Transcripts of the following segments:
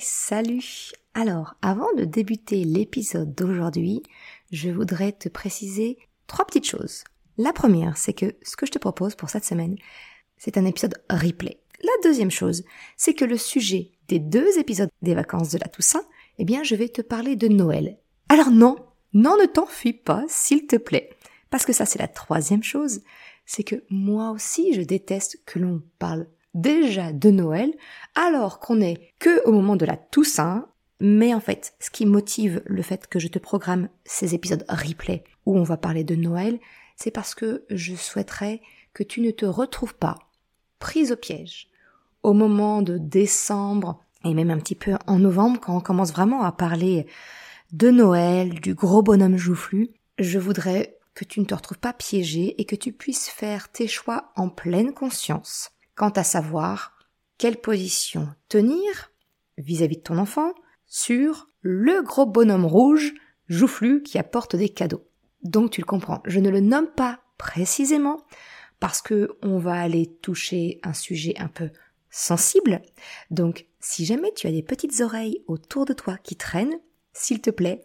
Salut Alors, avant de débuter l'épisode d'aujourd'hui, je voudrais te préciser trois petites choses. La première, c'est que ce que je te propose pour cette semaine, c'est un épisode replay. La deuxième chose, c'est que le sujet des deux épisodes des vacances de la Toussaint, eh bien, je vais te parler de Noël. Alors non, non, ne t'enfuis pas, s'il te plaît. Parce que ça, c'est la troisième chose, c'est que moi aussi, je déteste que l'on parle déjà de Noël, alors qu'on est que au moment de la Toussaint. Mais en fait, ce qui motive le fait que je te programme ces épisodes replay où on va parler de Noël, c'est parce que je souhaiterais que tu ne te retrouves pas prise au piège au moment de décembre et même un petit peu en novembre quand on commence vraiment à parler de Noël, du gros bonhomme joufflu. Je voudrais que tu ne te retrouves pas piégé et que tu puisses faire tes choix en pleine conscience quant à savoir quelle position tenir vis-à-vis de ton enfant sur le gros bonhomme rouge joufflu qui apporte des cadeaux. Donc tu le comprends, je ne le nomme pas précisément parce que on va aller toucher un sujet un peu sensible. Donc si jamais tu as des petites oreilles autour de toi qui traînent, s'il te plaît,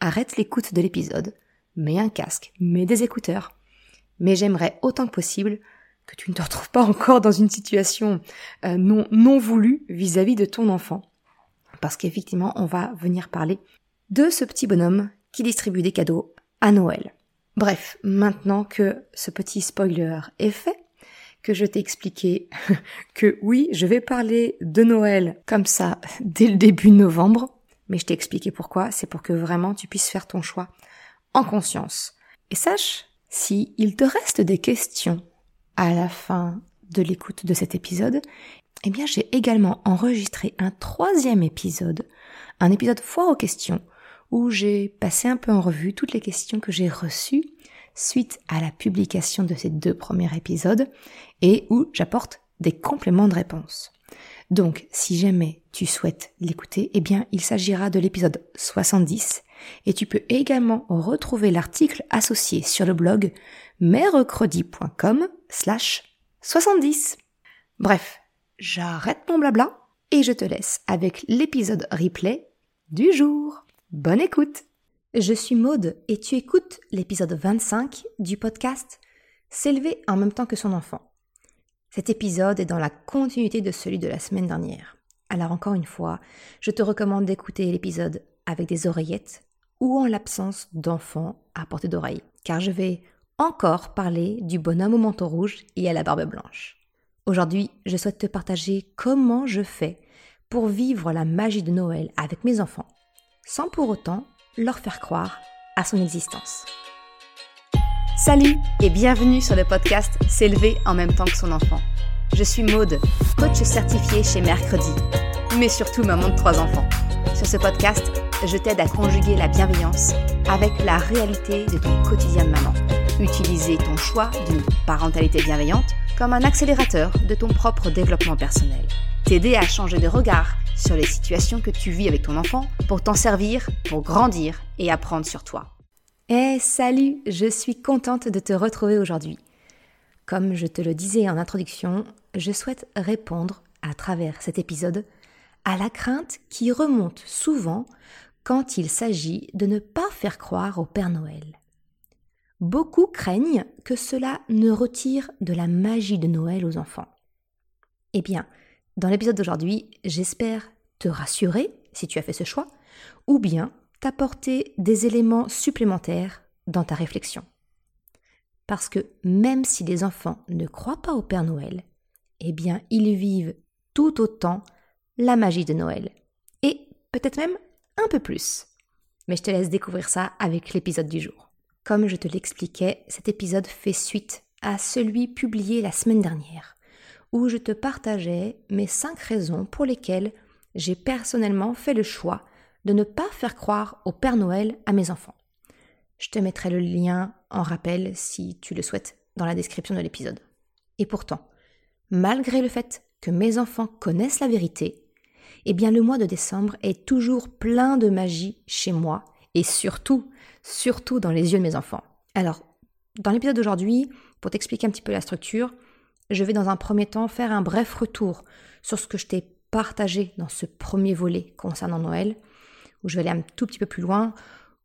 arrête l'écoute de l'épisode, mets un casque, mets des écouteurs. Mais j'aimerais autant que possible que tu ne te retrouves pas encore dans une situation euh, non, non voulue vis-à-vis de ton enfant. Parce qu'effectivement, on va venir parler de ce petit bonhomme qui distribue des cadeaux à Noël. Bref, maintenant que ce petit spoiler est fait, que je t'ai expliqué que oui, je vais parler de Noël comme ça dès le début novembre, mais je t'ai expliqué pourquoi, c'est pour que vraiment tu puisses faire ton choix en conscience. Et sache, si il te reste des questions à la fin de l'écoute de cet épisode, eh bien j'ai également enregistré un troisième épisode, un épisode foire aux questions, où j'ai passé un peu en revue toutes les questions que j'ai reçues suite à la publication de ces deux premiers épisodes et où j'apporte des compléments de réponse. Donc, si jamais tu souhaites l'écouter, eh bien, il s'agira de l'épisode 70 et tu peux également retrouver l'article associé sur le blog mercredi.com slash 70. Bref, j'arrête mon blabla et je te laisse avec l'épisode replay du jour. Bonne écoute Je suis Maude et tu écoutes l'épisode 25 du podcast S'élever en même temps que son enfant. Cet épisode est dans la continuité de celui de la semaine dernière. Alors encore une fois, je te recommande d'écouter l'épisode avec des oreillettes ou en l'absence d'enfants à portée d'oreille, car je vais encore parler du bonhomme au manteau rouge et à la barbe blanche. Aujourd'hui, je souhaite te partager comment je fais pour vivre la magie de Noël avec mes enfants, sans pour autant leur faire croire à son existence. Salut et bienvenue sur le podcast S'élever en même temps que son enfant. Je suis Maude, coach certifié chez Mercredi, mais surtout maman de trois enfants. Sur ce podcast, je t'aide à conjuguer la bienveillance avec la réalité de ton quotidien de maman. Utiliser ton choix d'une parentalité bienveillante comme un accélérateur de ton propre développement personnel. T'aider à changer de regard sur les situations que tu vis avec ton enfant pour t'en servir, pour grandir et apprendre sur toi. Eh salut, je suis contente de te retrouver aujourd'hui. Comme je te le disais en introduction, je souhaite répondre à travers cet épisode à la crainte qui remonte souvent quand il s'agit de ne pas faire croire au Père Noël. Beaucoup craignent que cela ne retire de la magie de Noël aux enfants. Eh bien, dans l'épisode d'aujourd'hui, j'espère te rassurer si tu as fait ce choix, ou bien t'apporter des éléments supplémentaires dans ta réflexion. Parce que même si les enfants ne croient pas au Père Noël, eh bien, ils vivent tout autant la magie de Noël. Et peut-être même un peu plus. Mais je te laisse découvrir ça avec l'épisode du jour. Comme je te l'expliquais, cet épisode fait suite à celui publié la semaine dernière, où je te partageais mes cinq raisons pour lesquelles j'ai personnellement fait le choix de ne pas faire croire au Père Noël à mes enfants. Je te mettrai le lien en rappel si tu le souhaites dans la description de l'épisode. Et pourtant, malgré le fait que mes enfants connaissent la vérité, eh bien le mois de décembre est toujours plein de magie chez moi et surtout, surtout dans les yeux de mes enfants. Alors, dans l'épisode d'aujourd'hui, pour t'expliquer un petit peu la structure, je vais dans un premier temps faire un bref retour sur ce que je t'ai partager dans ce premier volet concernant Noël, où je vais aller un tout petit peu plus loin,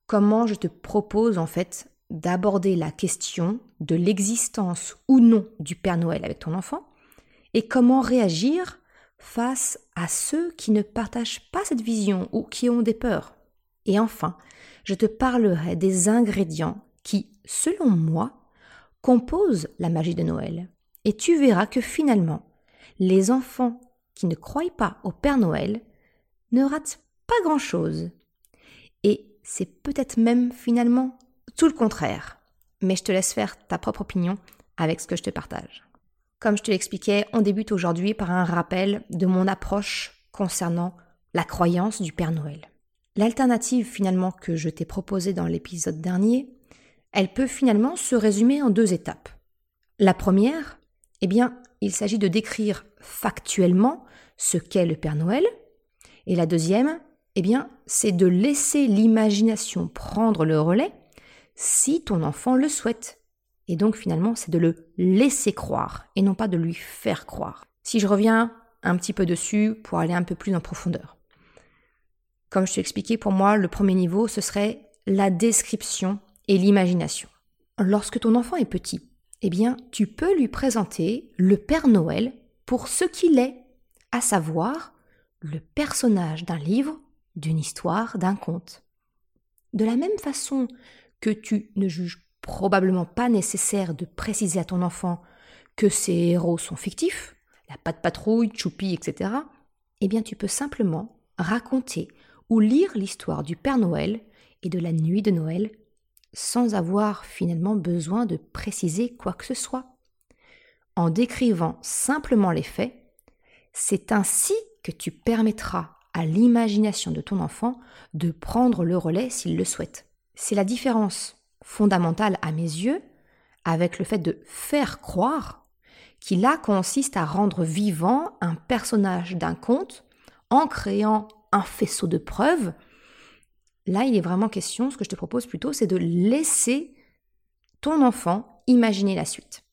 comment je te propose en fait d'aborder la question de l'existence ou non du Père Noël avec ton enfant et comment réagir face à ceux qui ne partagent pas cette vision ou qui ont des peurs. Et enfin, je te parlerai des ingrédients qui, selon moi, composent la magie de Noël. Et tu verras que finalement, les enfants qui ne croient pas au Père Noël ne ratent pas grand-chose. Et c'est peut-être même finalement tout le contraire. Mais je te laisse faire ta propre opinion avec ce que je te partage. Comme je te l'expliquais, on débute aujourd'hui par un rappel de mon approche concernant la croyance du Père Noël. L'alternative finalement que je t'ai proposée dans l'épisode dernier, elle peut finalement se résumer en deux étapes. La première, eh bien, il s'agit de décrire factuellement ce qu'est le Père Noël. Et la deuxième, eh bien, c'est de laisser l'imagination prendre le relais si ton enfant le souhaite. Et donc finalement, c'est de le laisser croire et non pas de lui faire croire. Si je reviens un petit peu dessus pour aller un peu plus en profondeur. Comme je t'ai expliqué, pour moi, le premier niveau, ce serait la description et l'imagination. Lorsque ton enfant est petit, eh bien, tu peux lui présenter le Père Noël pour ce qu'il est, à savoir le personnage d'un livre, d'une histoire, d'un conte. De la même façon que tu ne juges probablement pas nécessaire de préciser à ton enfant que ses héros sont fictifs, la patte patrouille, Choupi, etc., eh bien tu peux simplement raconter ou lire l'histoire du Père Noël et de la nuit de Noël sans avoir finalement besoin de préciser quoi que ce soit. En décrivant simplement les faits, c'est ainsi que tu permettras à l'imagination de ton enfant de prendre le relais s'il le souhaite. C'est la différence fondamentale à mes yeux avec le fait de faire croire qui là consiste à rendre vivant un personnage d'un conte en créant un faisceau de preuves. Là, il est vraiment question, ce que je te propose plutôt, c'est de laisser ton enfant imaginer la suite.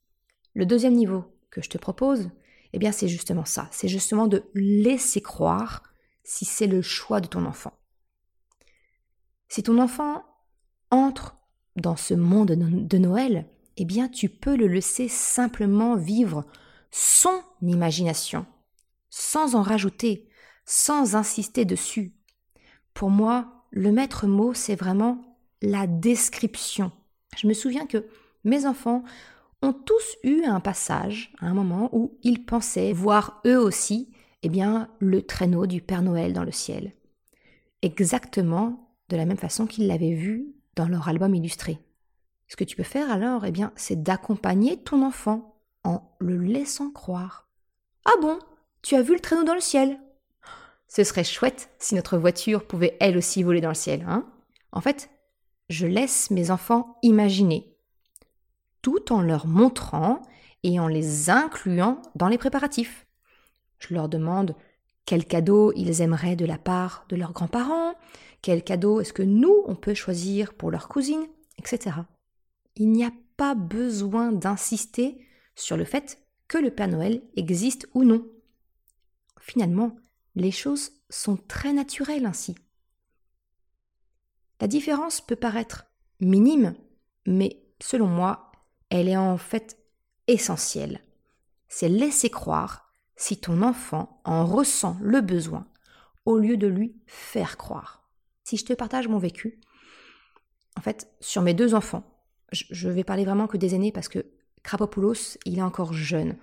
Le deuxième niveau que je te propose, eh bien c'est justement ça, c'est justement de laisser croire si c'est le choix de ton enfant. Si ton enfant entre dans ce monde de Noël, eh bien tu peux le laisser simplement vivre son imagination, sans en rajouter, sans insister dessus. Pour moi, le maître mot, c'est vraiment la description. Je me souviens que mes enfants ont tous eu un passage, un moment où ils pensaient voir eux aussi, eh bien, le traîneau du Père Noël dans le ciel. Exactement de la même façon qu'ils l'avaient vu dans leur album illustré. Ce que tu peux faire alors, eh bien, c'est d'accompagner ton enfant en le laissant croire. Ah bon, tu as vu le traîneau dans le ciel? Ce serait chouette si notre voiture pouvait elle aussi voler dans le ciel, hein En fait, je laisse mes enfants imaginer tout en leur montrant et en les incluant dans les préparatifs. Je leur demande quel cadeau ils aimeraient de la part de leurs grands-parents, quel cadeau est-ce que nous, on peut choisir pour leur cousine, etc. Il n'y a pas besoin d'insister sur le fait que le Père Noël existe ou non. Finalement, les choses sont très naturelles ainsi. La différence peut paraître minime, mais selon moi, elle est en fait essentielle. C'est laisser croire si ton enfant en ressent le besoin au lieu de lui faire croire. Si je te partage mon vécu, en fait, sur mes deux enfants, je vais parler vraiment que des aînés parce que Krapopoulos, il est encore jeune.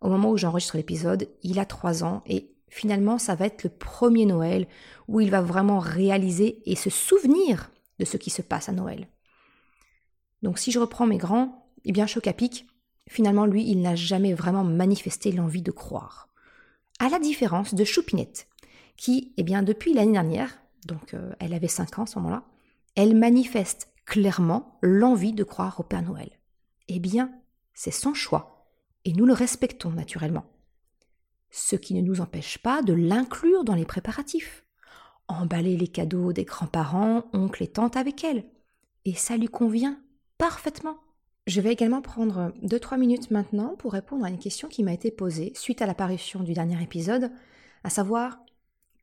Au moment où j'enregistre l'épisode, il a trois ans et finalement, ça va être le premier Noël où il va vraiment réaliser et se souvenir de ce qui se passe à Noël. Donc si je reprends mes grands, eh bien choc à pic, finalement lui, il n'a jamais vraiment manifesté l'envie de croire. À la différence de Choupinette, qui, eh bien depuis l'année dernière, donc euh, elle avait 5 ans à ce moment-là, elle manifeste clairement l'envie de croire au Père Noël. Eh bien, c'est son choix, et nous le respectons naturellement. Ce qui ne nous empêche pas de l'inclure dans les préparatifs. Emballer les cadeaux des grands-parents, oncles et tantes avec elle. Et ça lui convient parfaitement. Je vais également prendre 2-3 minutes maintenant pour répondre à une question qui m'a été posée suite à l'apparition du dernier épisode à savoir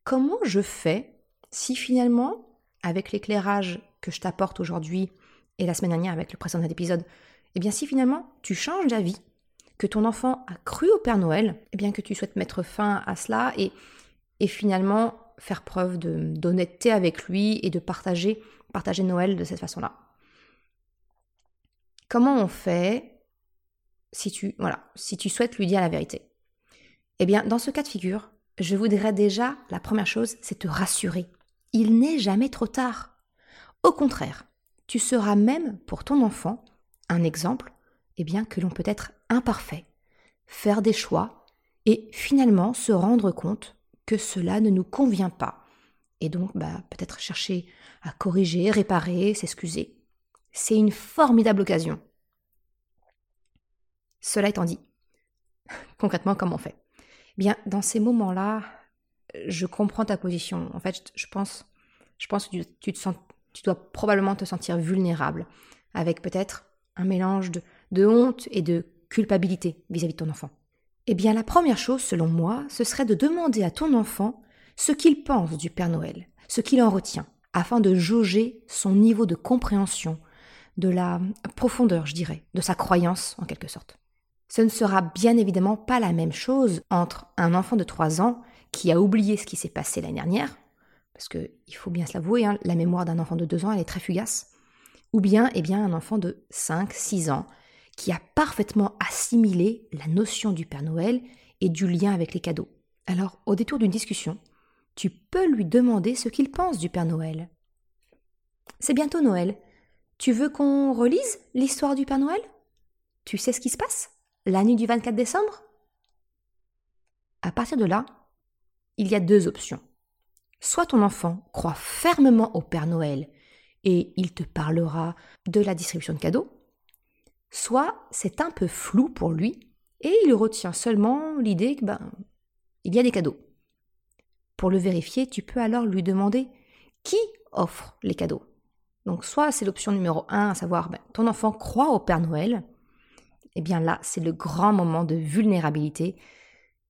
comment je fais si finalement, avec l'éclairage que je t'apporte aujourd'hui et la semaine dernière avec le précédent épisode, eh bien si finalement tu changes d'avis, que ton enfant a cru au Père Noël, eh bien que tu souhaites mettre fin à cela et, et finalement faire preuve d'honnêteté avec lui et de partager, partager Noël de cette façon-là. Comment on fait si tu, voilà, si tu souhaites lui dire la vérité? Eh bien, dans ce cas de figure, je voudrais déjà, la première chose, c'est te rassurer. Il n'est jamais trop tard. Au contraire, tu seras même pour ton enfant un exemple, eh bien que l'on peut être imparfait, faire des choix et finalement se rendre compte que cela ne nous convient pas. Et donc, bah, peut-être chercher à corriger, réparer, s'excuser. C'est une formidable occasion. Cela étant dit, concrètement, comment on fait? Bien, dans ces moments-là, je comprends ta position. En fait, je pense, je pense que tu dois probablement te sentir vulnérable, avec peut-être un mélange de, honte et de culpabilité vis à -vis de ton enfant. Eh bien, la première chose, selon moi, ce serait de demander à ton enfant ce qu'il pense du Père Noël, ce qu'il en retient, afin de jauger son niveau de compréhension, de la profondeur, je dirais, de sa croyance en quelque sorte. Ce ne sera bien évidemment pas la même chose entre un enfant de 3 ans qui a oublié ce qui s'est passé l'année dernière, parce qu'il faut bien se l'avouer, hein, la mémoire d'un enfant de 2 ans, elle est très fugace, ou bien, eh bien un enfant de 5, 6 ans qui a parfaitement assimilé la notion du Père Noël et du lien avec les cadeaux. Alors, au détour d'une discussion, tu peux lui demander ce qu'il pense du Père Noël. C'est bientôt Noël. Tu veux qu'on relise l'histoire du Père Noël? Tu sais ce qui se passe? La nuit du 24 décembre? À partir de là, il y a deux options. Soit ton enfant croit fermement au Père Noël et il te parlera de la distribution de cadeaux, soit c'est un peu flou pour lui et il retient seulement l'idée que ben il y a des cadeaux. Pour le vérifier, tu peux alors lui demander qui offre les cadeaux. Donc soit c'est l'option numéro 1, à savoir ben, ton enfant croit au Père Noël, et eh bien là c'est le grand moment de vulnérabilité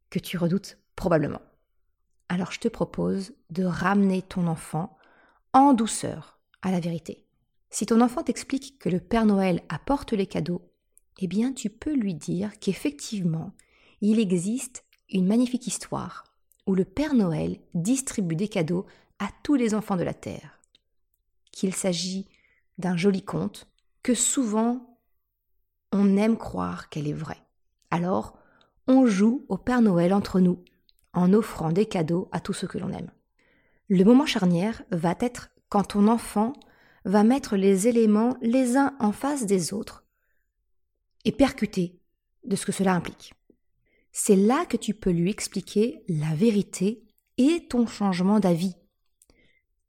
que tu redoutes probablement. Alors je te propose de ramener ton enfant en douceur à la vérité. Si ton enfant t'explique que le Père Noël apporte les cadeaux, eh bien tu peux lui dire qu'effectivement, il existe une magnifique histoire où le Père Noël distribue des cadeaux à tous les enfants de la Terre. Qu'il s'agit d'un joli conte que souvent on aime croire qu'elle est vraie. Alors, on joue au Père Noël entre nous en offrant des cadeaux à tous ceux que l'on aime. Le moment charnière va être quand ton enfant va mettre les éléments les uns en face des autres et percuter de ce que cela implique. C'est là que tu peux lui expliquer la vérité et ton changement d'avis.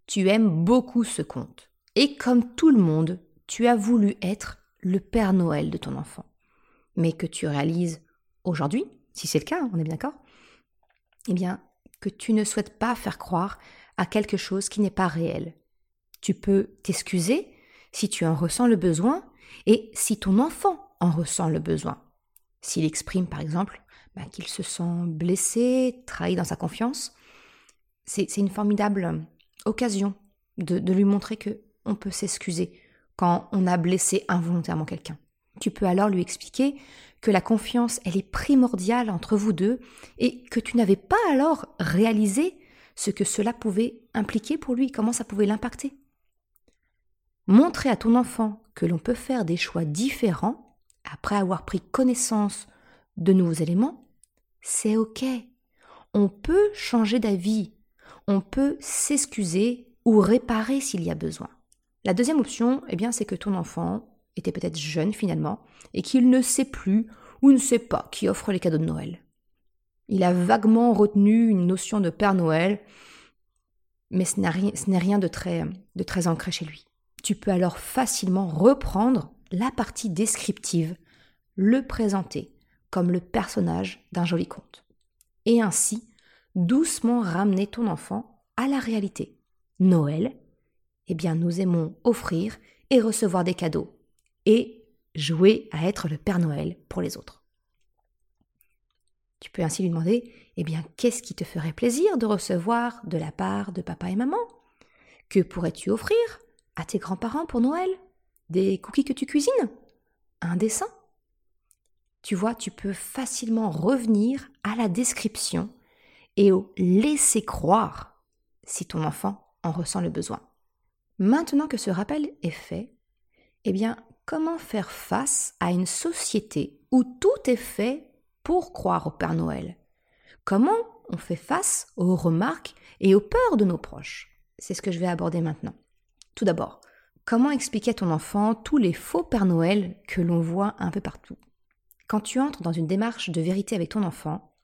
Tu aimes beaucoup ce conte, et comme tout le monde, tu as voulu être le Père Noël de ton enfant. Mais que tu réalises aujourd'hui, si c'est le cas, on est bien d'accord, eh bien, que tu ne souhaites pas faire croire à quelque chose qui n'est pas réel, tu peux t'excuser si tu en ressens le besoin et si ton enfant en ressent le besoin. S'il exprime par exemple bah, qu'il se sent blessé, trahi dans sa confiance, c'est une formidable occasion de, lui montrer que on peut s'excuser quand on a blessé involontairement quelqu'un. Tu peux alors lui expliquer que la confiance, elle est primordiale entre vous deux et que tu n'avais pas alors réalisé ce que cela pouvait impliquer pour lui, comment ça pouvait l'impacter. Montrer à ton enfant que l'on peut faire des choix différents après avoir pris connaissance de nouveaux éléments, c'est OK. On peut changer d'avis, on peut s'excuser ou réparer s'il y a besoin. La deuxième option, eh bien, c'est que ton enfant était peut-être jeune finalement et qu'il ne sait plus ou ne sait pas qui offre les cadeaux de Noël. Il a vaguement retenu une notion de Père Noël, mais ce n'est rien de très, de très ancré chez lui. Tu peux alors facilement reprendre la partie descriptive, le présenter comme le personnage d'un joli conte. Et ainsi, doucement ramener ton enfant à la réalité. Noël, eh bien nous aimons offrir et recevoir des cadeaux et jouer à être le Père Noël pour les autres. Tu peux ainsi lui demander Eh bien, qu'est-ce qui te ferait plaisir de recevoir de la part de papa et maman? Que pourrais-tu offrir? À tes grands-parents pour Noël? Des cookies que tu cuisines? Un dessin? Tu vois, tu peux facilement revenir à la description et au laisser croire si ton enfant en ressent le besoin. Maintenant que ce rappel est fait, eh bien, comment faire face à une société où tout est fait pour croire au Père Noël? Comment on fait face aux remarques et aux peurs de nos proches? C'est ce que je vais aborder maintenant. Tout d'abord, comment expliquer à ton enfant tous les faux Père Noël que l'on voit un peu partout? Quand tu entres dans une démarche de vérité avec ton enfant,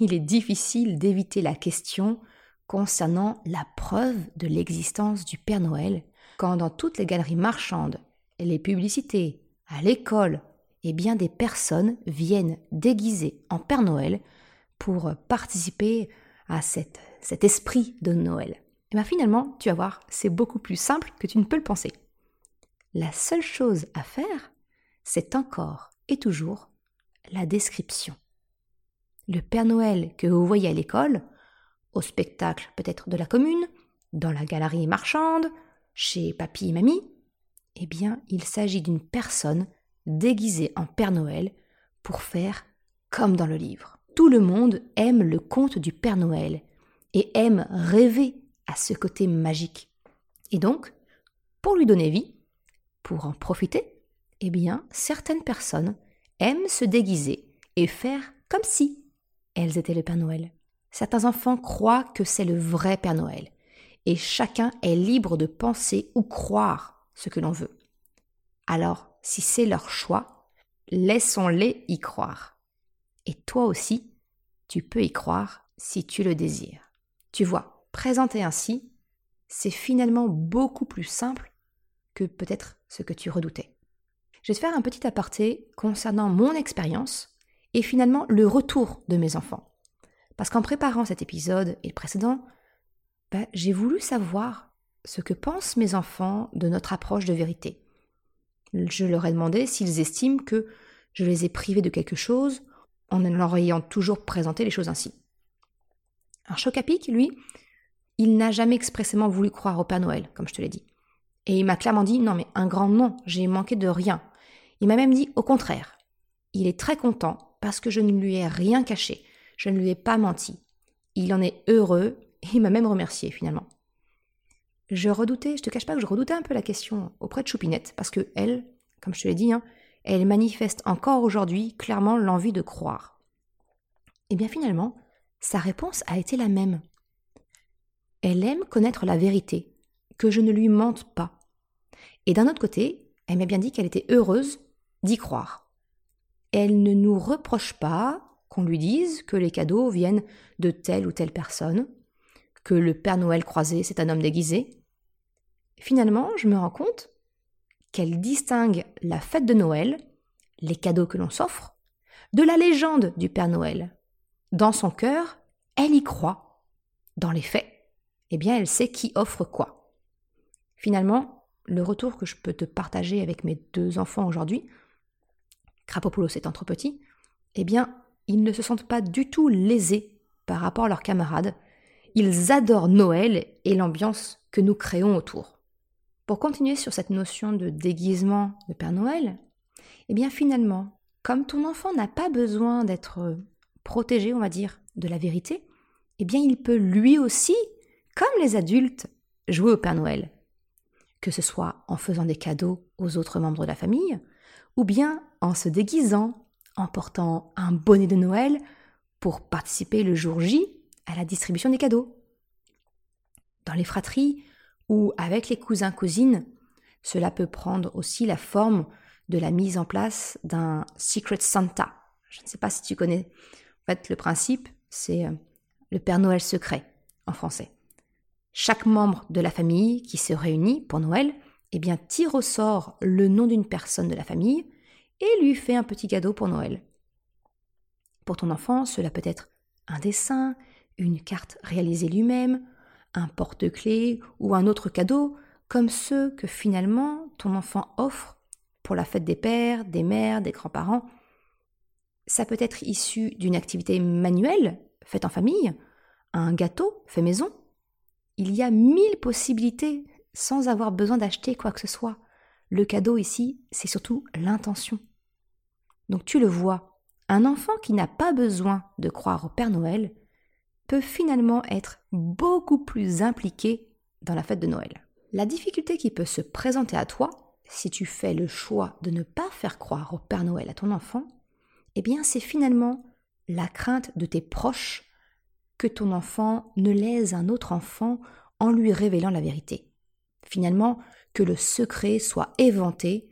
il est difficile d'éviter la question concernant la preuve de l'existence du Père Noël, quand dans toutes les galeries marchandes, les publicités, à l'école, et bien des personnes viennent déguisées en Père Noël pour participer à cet esprit de Noël. Et bien finalement, tu vas voir, c'est beaucoup plus simple que tu ne peux le penser. La seule chose à faire, c'est encore et toujours la description. Le Père Noël que vous voyez à l'école, au spectacle peut-être de la commune, dans la galerie marchande, chez papy et mamie, eh bien, il s'agit d'une personne déguisée en Père Noël pour faire comme dans le livre. Tout le monde aime le conte du Père Noël et aime rêver à ce côté magique. Et donc, pour lui donner vie, pour en profiter, eh bien, certaines personnes aiment se déguiser et faire comme si elles étaient le Père Noël. Certains enfants croient que c'est le vrai Père Noël, et chacun est libre de penser ou croire ce que l'on veut. Alors, si c'est leur choix, laissons-les y croire. Et toi aussi, tu peux y croire si tu le désires. Tu vois, présenter ainsi, c'est finalement beaucoup plus simple que peut-être ce que tu redoutais. Je vais te faire un petit aparté concernant mon expérience et finalement le retour de mes enfants. Parce qu'en préparant cet épisode et le précédent, bah, j'ai voulu savoir ce que pensent mes enfants de notre approche de vérité. Je leur ai demandé s'ils estiment que je les ai privés de quelque chose en leur ayant toujours présenté les choses ainsi. Un Chocapic, lui, il n'a jamais expressément voulu croire au Père Noël, comme je te l'ai dit. Et il m'a clairement dit non mais un grand non, j'ai manqué de rien. Il m'a même dit au contraire. Il est très content parce que je ne lui ai rien caché, je ne lui ai pas menti. Il en est heureux et il m'a même remercié finalement. Je redoutais, je te cache pas que je redoutais un peu la question auprès de Choupinette, parce que elle, comme je te l'ai dit, hein, elle manifeste encore aujourd'hui clairement l'envie de croire. Et bien finalement, sa réponse a été la même. Elle aime connaître la vérité, que je ne lui mente pas. Et d'un autre côté, elle m'a bien dit qu'elle était heureuse d'y croire. Elle ne nous reproche pas qu'on lui dise que les cadeaux viennent de telle ou telle personne, que le Père Noël croisé, c'est un homme déguisé. Finalement, je me rends compte qu'elle distingue la fête de Noël, les cadeaux que l'on s'offre, de la légende du Père Noël. Dans son cœur, elle y croit. Dans les faits, eh bien, elle sait qui offre quoi. Finalement, le retour que je peux te partager avec mes deux enfants aujourd'hui, Crapopoulos étant trop petit, eh bien, ils ne se sentent pas du tout lésés par rapport à leurs camarades ils adorent Noël et l'ambiance que nous créons autour. Pour continuer sur cette notion de déguisement de Père Noël, eh bien finalement, comme ton enfant n'a pas besoin d'être protégé, on va dire, de la vérité, eh bien il peut lui aussi, comme les adultes, jouer au Père Noël. Que ce soit en faisant des cadeaux aux autres membres de la famille, ou bien en se déguisant, en portant un bonnet de Noël pour participer le jour J à la distribution des cadeaux. Dans les fratries ou avec les cousins-cousines, cela peut prendre aussi la forme de la mise en place d'un Secret Santa. Je ne sais pas si tu connais. En fait, le principe, c'est euh, le Père Noël secret en français. Chaque membre de la famille qui se réunit pour Noël, eh bien, tire au sort le nom d'une personne de la famille et lui fait un petit cadeau pour Noël. Pour ton enfant, cela peut être un dessin, une carte réalisée lui-même, un porte-clés ou un autre cadeau, comme ceux que finalement ton enfant offre pour la fête des pères, des mères, des grands-parents. ça peut être issu d'une activité manuelle faite en famille, un gâteau fait maison. Il y a mille possibilités sans avoir besoin d'acheter quoi que ce soit. Le cadeau ici, c'est surtout l'intention. Donc tu le vois, un enfant qui n'a pas besoin de croire au Père Noël peut finalement être beaucoup plus impliqué dans la fête de Noël. La difficulté qui peut se présenter à toi, si tu fais le choix de ne pas faire croire au Père Noël à ton enfant, eh bien c'est finalement la crainte de tes proches que ton enfant ne lèse un autre enfant en lui révélant la vérité. Finalement, que le secret soit éventé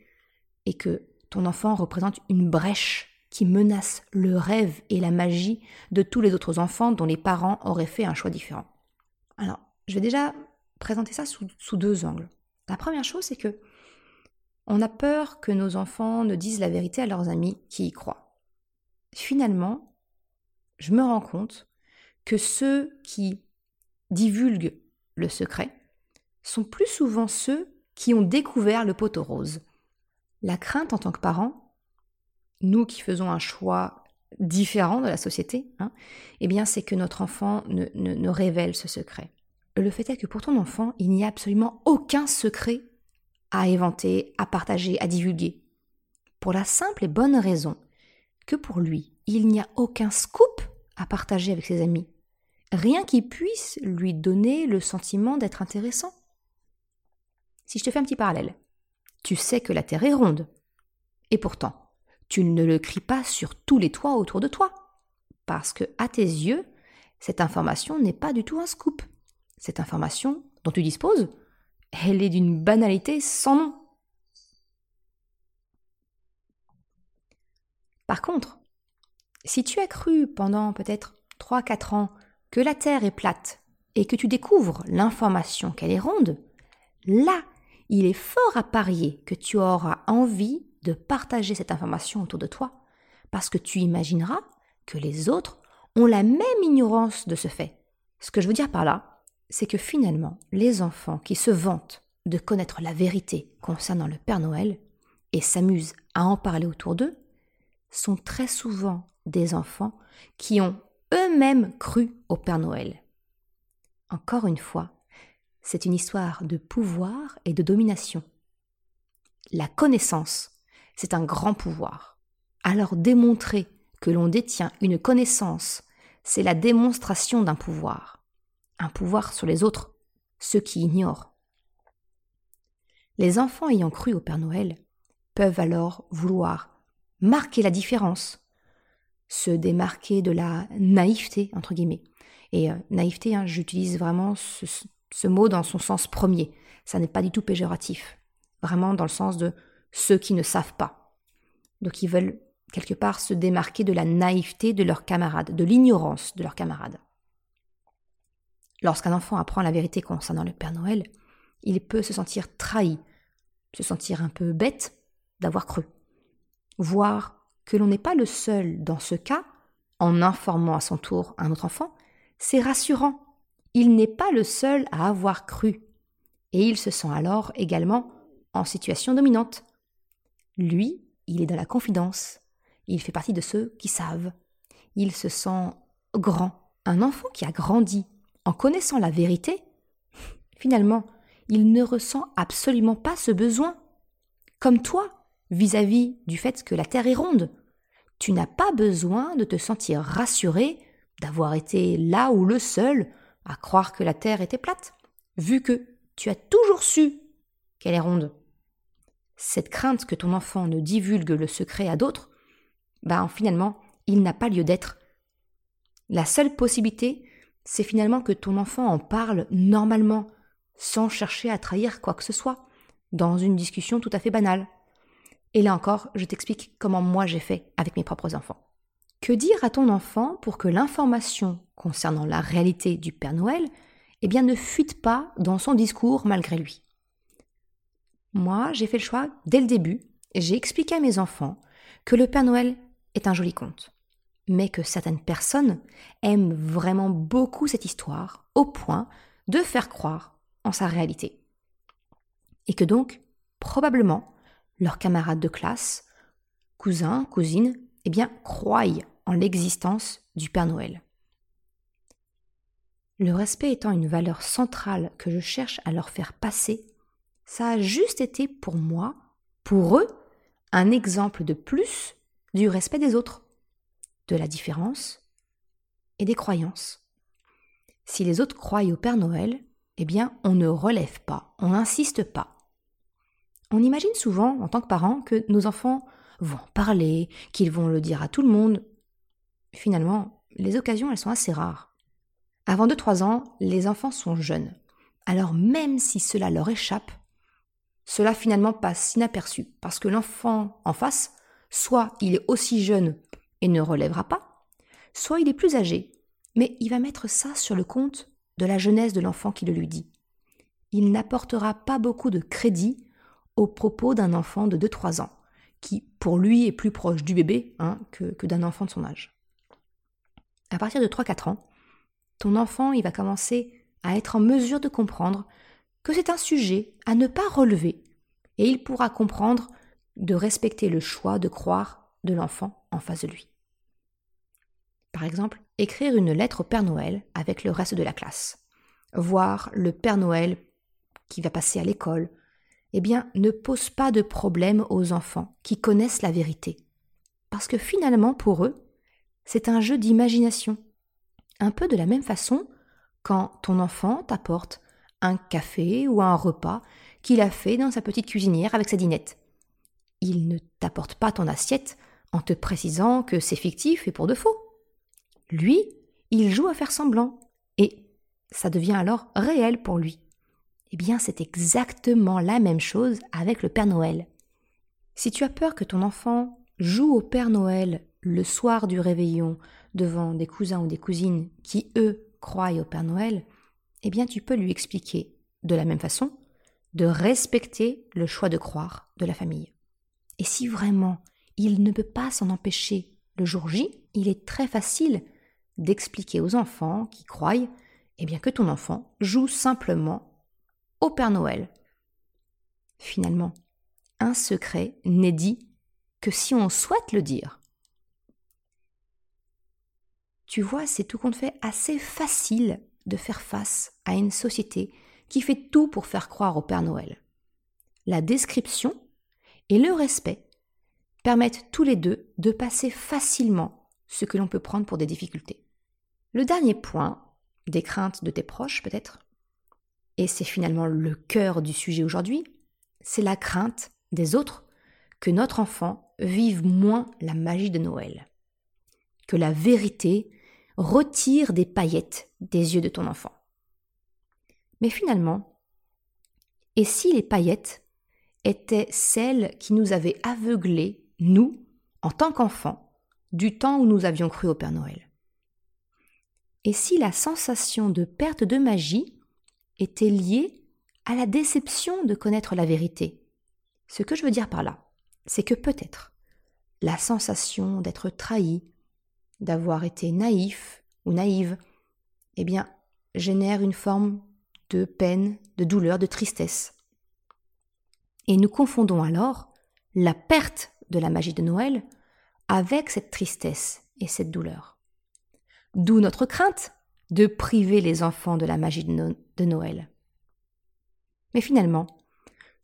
et que ton enfant représente une brèche qui menace le rêve et la magie de tous les autres enfants dont les parents auraient fait un choix différent. Alors, je vais déjà présenter ça sous, sous deux angles. La première chose, c'est que on a peur que nos enfants ne disent la vérité à leurs amis qui y croient. Finalement, je me rends compte que ceux qui divulguent le secret sont plus souvent ceux qui ont découvert le poteau rose. La crainte en tant que parent, nous qui faisons un choix différent de la société, hein, eh bien c'est que notre enfant ne, ne révèle ce secret. Le fait est que pour ton enfant, il n'y a absolument aucun secret à éventer, à partager, à divulguer. Pour la simple et bonne raison que pour lui, il n'y a aucun scoop à partager avec ses amis rien qui puisse lui donner le sentiment d'être intéressant. Si je te fais un petit parallèle, tu sais que la Terre est ronde, et pourtant, tu ne le cries pas sur tous les toits autour de toi, parce que, à tes yeux, cette information n'est pas du tout un scoop. Cette information dont tu disposes, elle est d'une banalité sans nom. Par contre, si tu as cru pendant peut-être 3-4 ans que la Terre est plate et que tu découvres l'information qu'elle est ronde, là, il est fort à parier que tu auras envie de partager cette information autour de toi, parce que tu imagineras que les autres ont la même ignorance de ce fait. Ce que je veux dire par là, c'est que finalement, les enfants qui se vantent de connaître la vérité concernant le Père Noël et s'amusent à en parler autour d'eux, sont très souvent des enfants qui ont eux-mêmes cru au Père Noël. Encore une fois, c'est une histoire de pouvoir et de domination. La connaissance, c'est un grand pouvoir. Alors démontrer que l'on détient une connaissance, c'est la démonstration d'un pouvoir. Un pouvoir sur les autres, ceux qui ignorent. Les enfants ayant cru au Père Noël peuvent alors vouloir marquer la différence se démarquer de la naïveté, entre guillemets. Et euh, naïveté, hein, j'utilise vraiment ce, mot dans son sens premier. Ça n'est pas du tout péjoratif. Vraiment dans le sens de ceux qui ne savent pas. Donc ils veulent quelque part se démarquer de la naïveté de leurs camarades, de l'ignorance de leurs camarades. Lorsqu'un enfant apprend la vérité concernant le Père Noël, il peut se sentir trahi, se sentir un peu bête d'avoir cru, voire que l'on n'est pas le seul dans ce cas, en informant à son tour un autre enfant, c'est rassurant. Il n'est pas le seul à avoir cru. Et il se sent alors également en situation dominante. Lui, il est dans la confidence. Il fait partie de ceux qui savent. Il se sent grand. Un enfant qui a grandi en connaissant la vérité, finalement, il ne ressent absolument pas ce besoin. Comme toi, vis-à-vis du fait que la Terre est ronde. Tu n'as pas besoin de te sentir rassuré d'avoir été là ou le seul à croire que la Terre était plate, vu que tu as toujours su qu'elle est ronde. Cette crainte que ton enfant ne divulgue le secret à d'autres, ben finalement, il n'a pas lieu d'être. La seule possibilité, c'est finalement que ton enfant en parle normalement, sans chercher à trahir quoi que ce soit, dans une discussion tout à fait banale. Et là encore, je t'explique comment moi j'ai fait avec mes propres enfants. Que dire à ton enfant pour que l'information concernant la réalité du Père Noël eh bien, ne fuite pas dans son discours malgré lui? Moi, j'ai fait le choix dès le début, j'ai expliqué à mes enfants que le Père Noël est un joli conte, mais que certaines personnes aiment vraiment beaucoup cette histoire au point de faire croire en sa réalité. Et que donc, probablement, leurs camarades de classe, cousins, cousines, eh bien, croient en l'existence du Père Noël. Le respect étant une valeur centrale que je cherche à leur faire passer, ça a juste été pour moi, pour eux, un exemple de plus du respect des autres, de la différence et des croyances. Si les autres croient au Père Noël, eh bien, on ne relève pas, on n'insiste pas. On imagine souvent, en tant que parent, que nos enfants vont parler, qu'ils vont le dire à tout le monde. Finalement, les occasions, elles sont assez rares. Avant 2-3 ans, les enfants sont jeunes. Alors même si cela leur échappe, cela finalement passe inaperçu, parce que l'enfant en face, soit il est aussi jeune et ne relèvera pas, soit il est plus âgé, mais il va mettre ça sur le compte de la jeunesse de l'enfant qui le lui dit. Il n'apportera pas beaucoup de crédit aux propos d'un enfant de 2-3 ans, qui pour lui est plus proche du bébé hein, que, d'un enfant de son âge. À partir de 3-4 ans, ton enfant il va commencer à être en mesure de comprendre que c'est un sujet à ne pas relever, et il pourra comprendre de respecter le choix de croire de l'enfant en face de lui. Par exemple, écrire une lettre au Père Noël avec le reste de la classe, voir le Père Noël qui va passer à l'école, eh bien, ne pose pas de problème aux enfants qui connaissent la vérité. Parce que finalement, pour eux, c'est un jeu d'imagination. Un peu de la même façon quand ton enfant t'apporte un café ou un repas qu'il a fait dans sa petite cuisinière avec sa dinette. Il ne t'apporte pas ton assiette en te précisant que c'est fictif et pour de faux. Lui, il joue à faire semblant, et ça devient alors réel pour lui. Eh bien, c'est exactement la même chose avec le Père Noël. Si tu as peur que ton enfant joue au Père Noël le soir du réveillon devant des cousins ou des cousines qui, eux, croient au Père Noël, eh bien tu peux lui expliquer, de la même façon, de respecter le choix de croire de la famille. Et si vraiment il ne peut pas s'en empêcher le jour J, il est très facile d'expliquer aux enfants qui croient eh bien que ton enfant joue simplement au Père Noël. Finalement, un secret n'est dit que si on souhaite le dire. Tu vois, c'est tout compte fait assez facile de faire face à une société qui fait tout pour faire croire au Père Noël. La description et le respect permettent tous les deux de passer facilement ce que l'on peut prendre pour des difficultés. Le dernier point, des craintes de tes proches peut-être, et c'est finalement le cœur du sujet aujourd'hui, c'est la crainte des autres que notre enfant vive moins la magie de Noël, que la vérité retire des paillettes des yeux de ton enfant. Mais finalement, et si les paillettes étaient celles qui nous avaient aveuglés, nous, en tant qu'enfants, du temps où nous avions cru au Père Noël? Et si la sensation de perte de magie était liée à la déception de connaître la vérité Ce que je veux dire par là, c'est que peut-être la sensation d'être trahi, d'avoir été naïf ou naïve, eh bien, génère une forme de peine, de douleur, de tristesse. Et nous confondons alors la perte de la magie de Noël avec cette tristesse et cette douleur. D'où notre crainte de priver les enfants de la magie de, Noël. Mais finalement,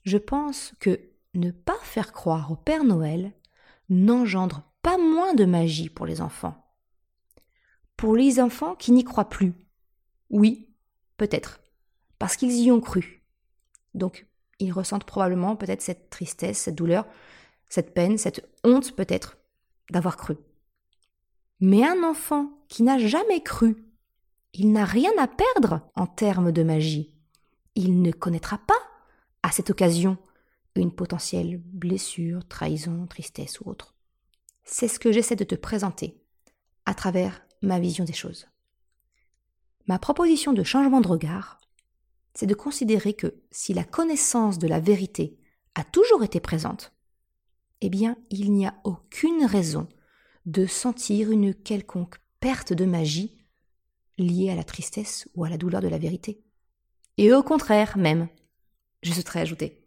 je pense que ne pas faire croire au Père Noël n'engendre pas moins de magie pour les enfants. Pour les enfants qui n'y croient plus, oui, peut-être, parce qu'ils y ont cru. Donc, ils ressentent probablement peut-être cette tristesse, cette douleur, cette peine, cette honte peut-être d'avoir cru. Mais un enfant qui n'a jamais cru, il n'a rien à perdre en termes de magie. Il ne connaîtra pas, à cette occasion, une potentielle blessure, trahison, tristesse ou autre. C'est ce que j'essaie de te présenter à travers ma vision des choses. Ma proposition de changement de regard, c'est de considérer que si la connaissance de la vérité a toujours été présente, eh bien, il n'y a aucune raison de sentir une quelconque perte de magie liée à la tristesse ou à la douleur de la vérité. Et au contraire même, je souhaiterais ajouter,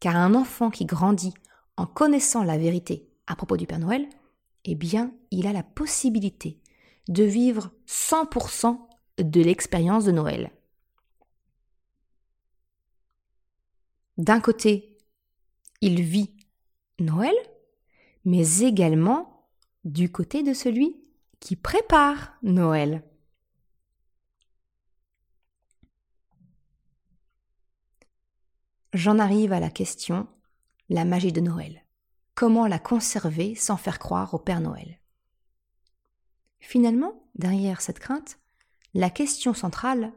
car un enfant qui grandit en connaissant la vérité à propos du Père Noël, eh bien, il a la possibilité de vivre 100% de l'expérience de Noël. D'un côté, il vit Noël, mais également du côté de celui qui prépare Noël. J'en arrive à la question, la magie de Noël. Comment la conserver sans faire croire au Père Noël? Finalement, derrière cette crainte, la question centrale,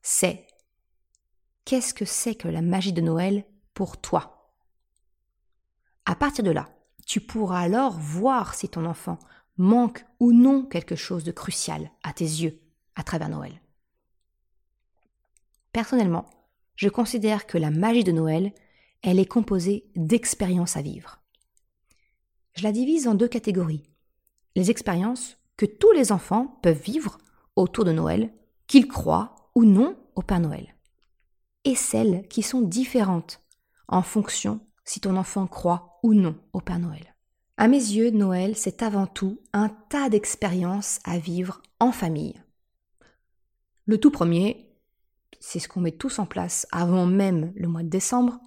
c'est qu'est-ce que c'est que la magie de Noël pour toi? À partir de là, tu pourras alors voir si ton enfant manque ou non quelque chose de crucial à tes yeux à travers Noël. Personnellement, je considère que la magie de Noël, elle est composée d'expériences à vivre. Je la divise en deux catégories. Les expériences que tous les enfants peuvent vivre autour de Noël, qu'ils croient ou non au Père Noël. Et celles qui sont différentes en fonction si ton enfant croit ou non au Père Noël. À mes yeux, Noël, c'est avant tout un tas d'expériences à vivre en famille. Le tout premier, c'est ce qu'on met tous en place avant même le mois de décembre,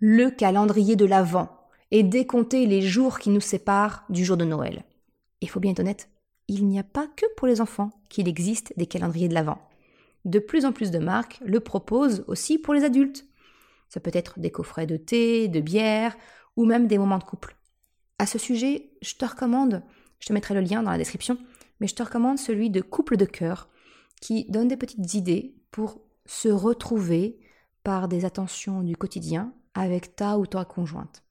le calendrier de l'Avent et décompter les jours qui nous séparent du jour de Noël. Il faut bien être honnête, il n'y a pas que pour les enfants qu'il existe des calendriers de l'Avent. De plus en plus de marques le proposent aussi pour les adultes. Ça peut être des coffrets de thé, de bière ou même des moments de couple. À ce sujet, je te recommande, je te mettrai le lien dans la description, mais je te recommande celui de Couple de cœur qui donne des petites idées pour se retrouver par des attentions du quotidien avec ta ou ta conjointe.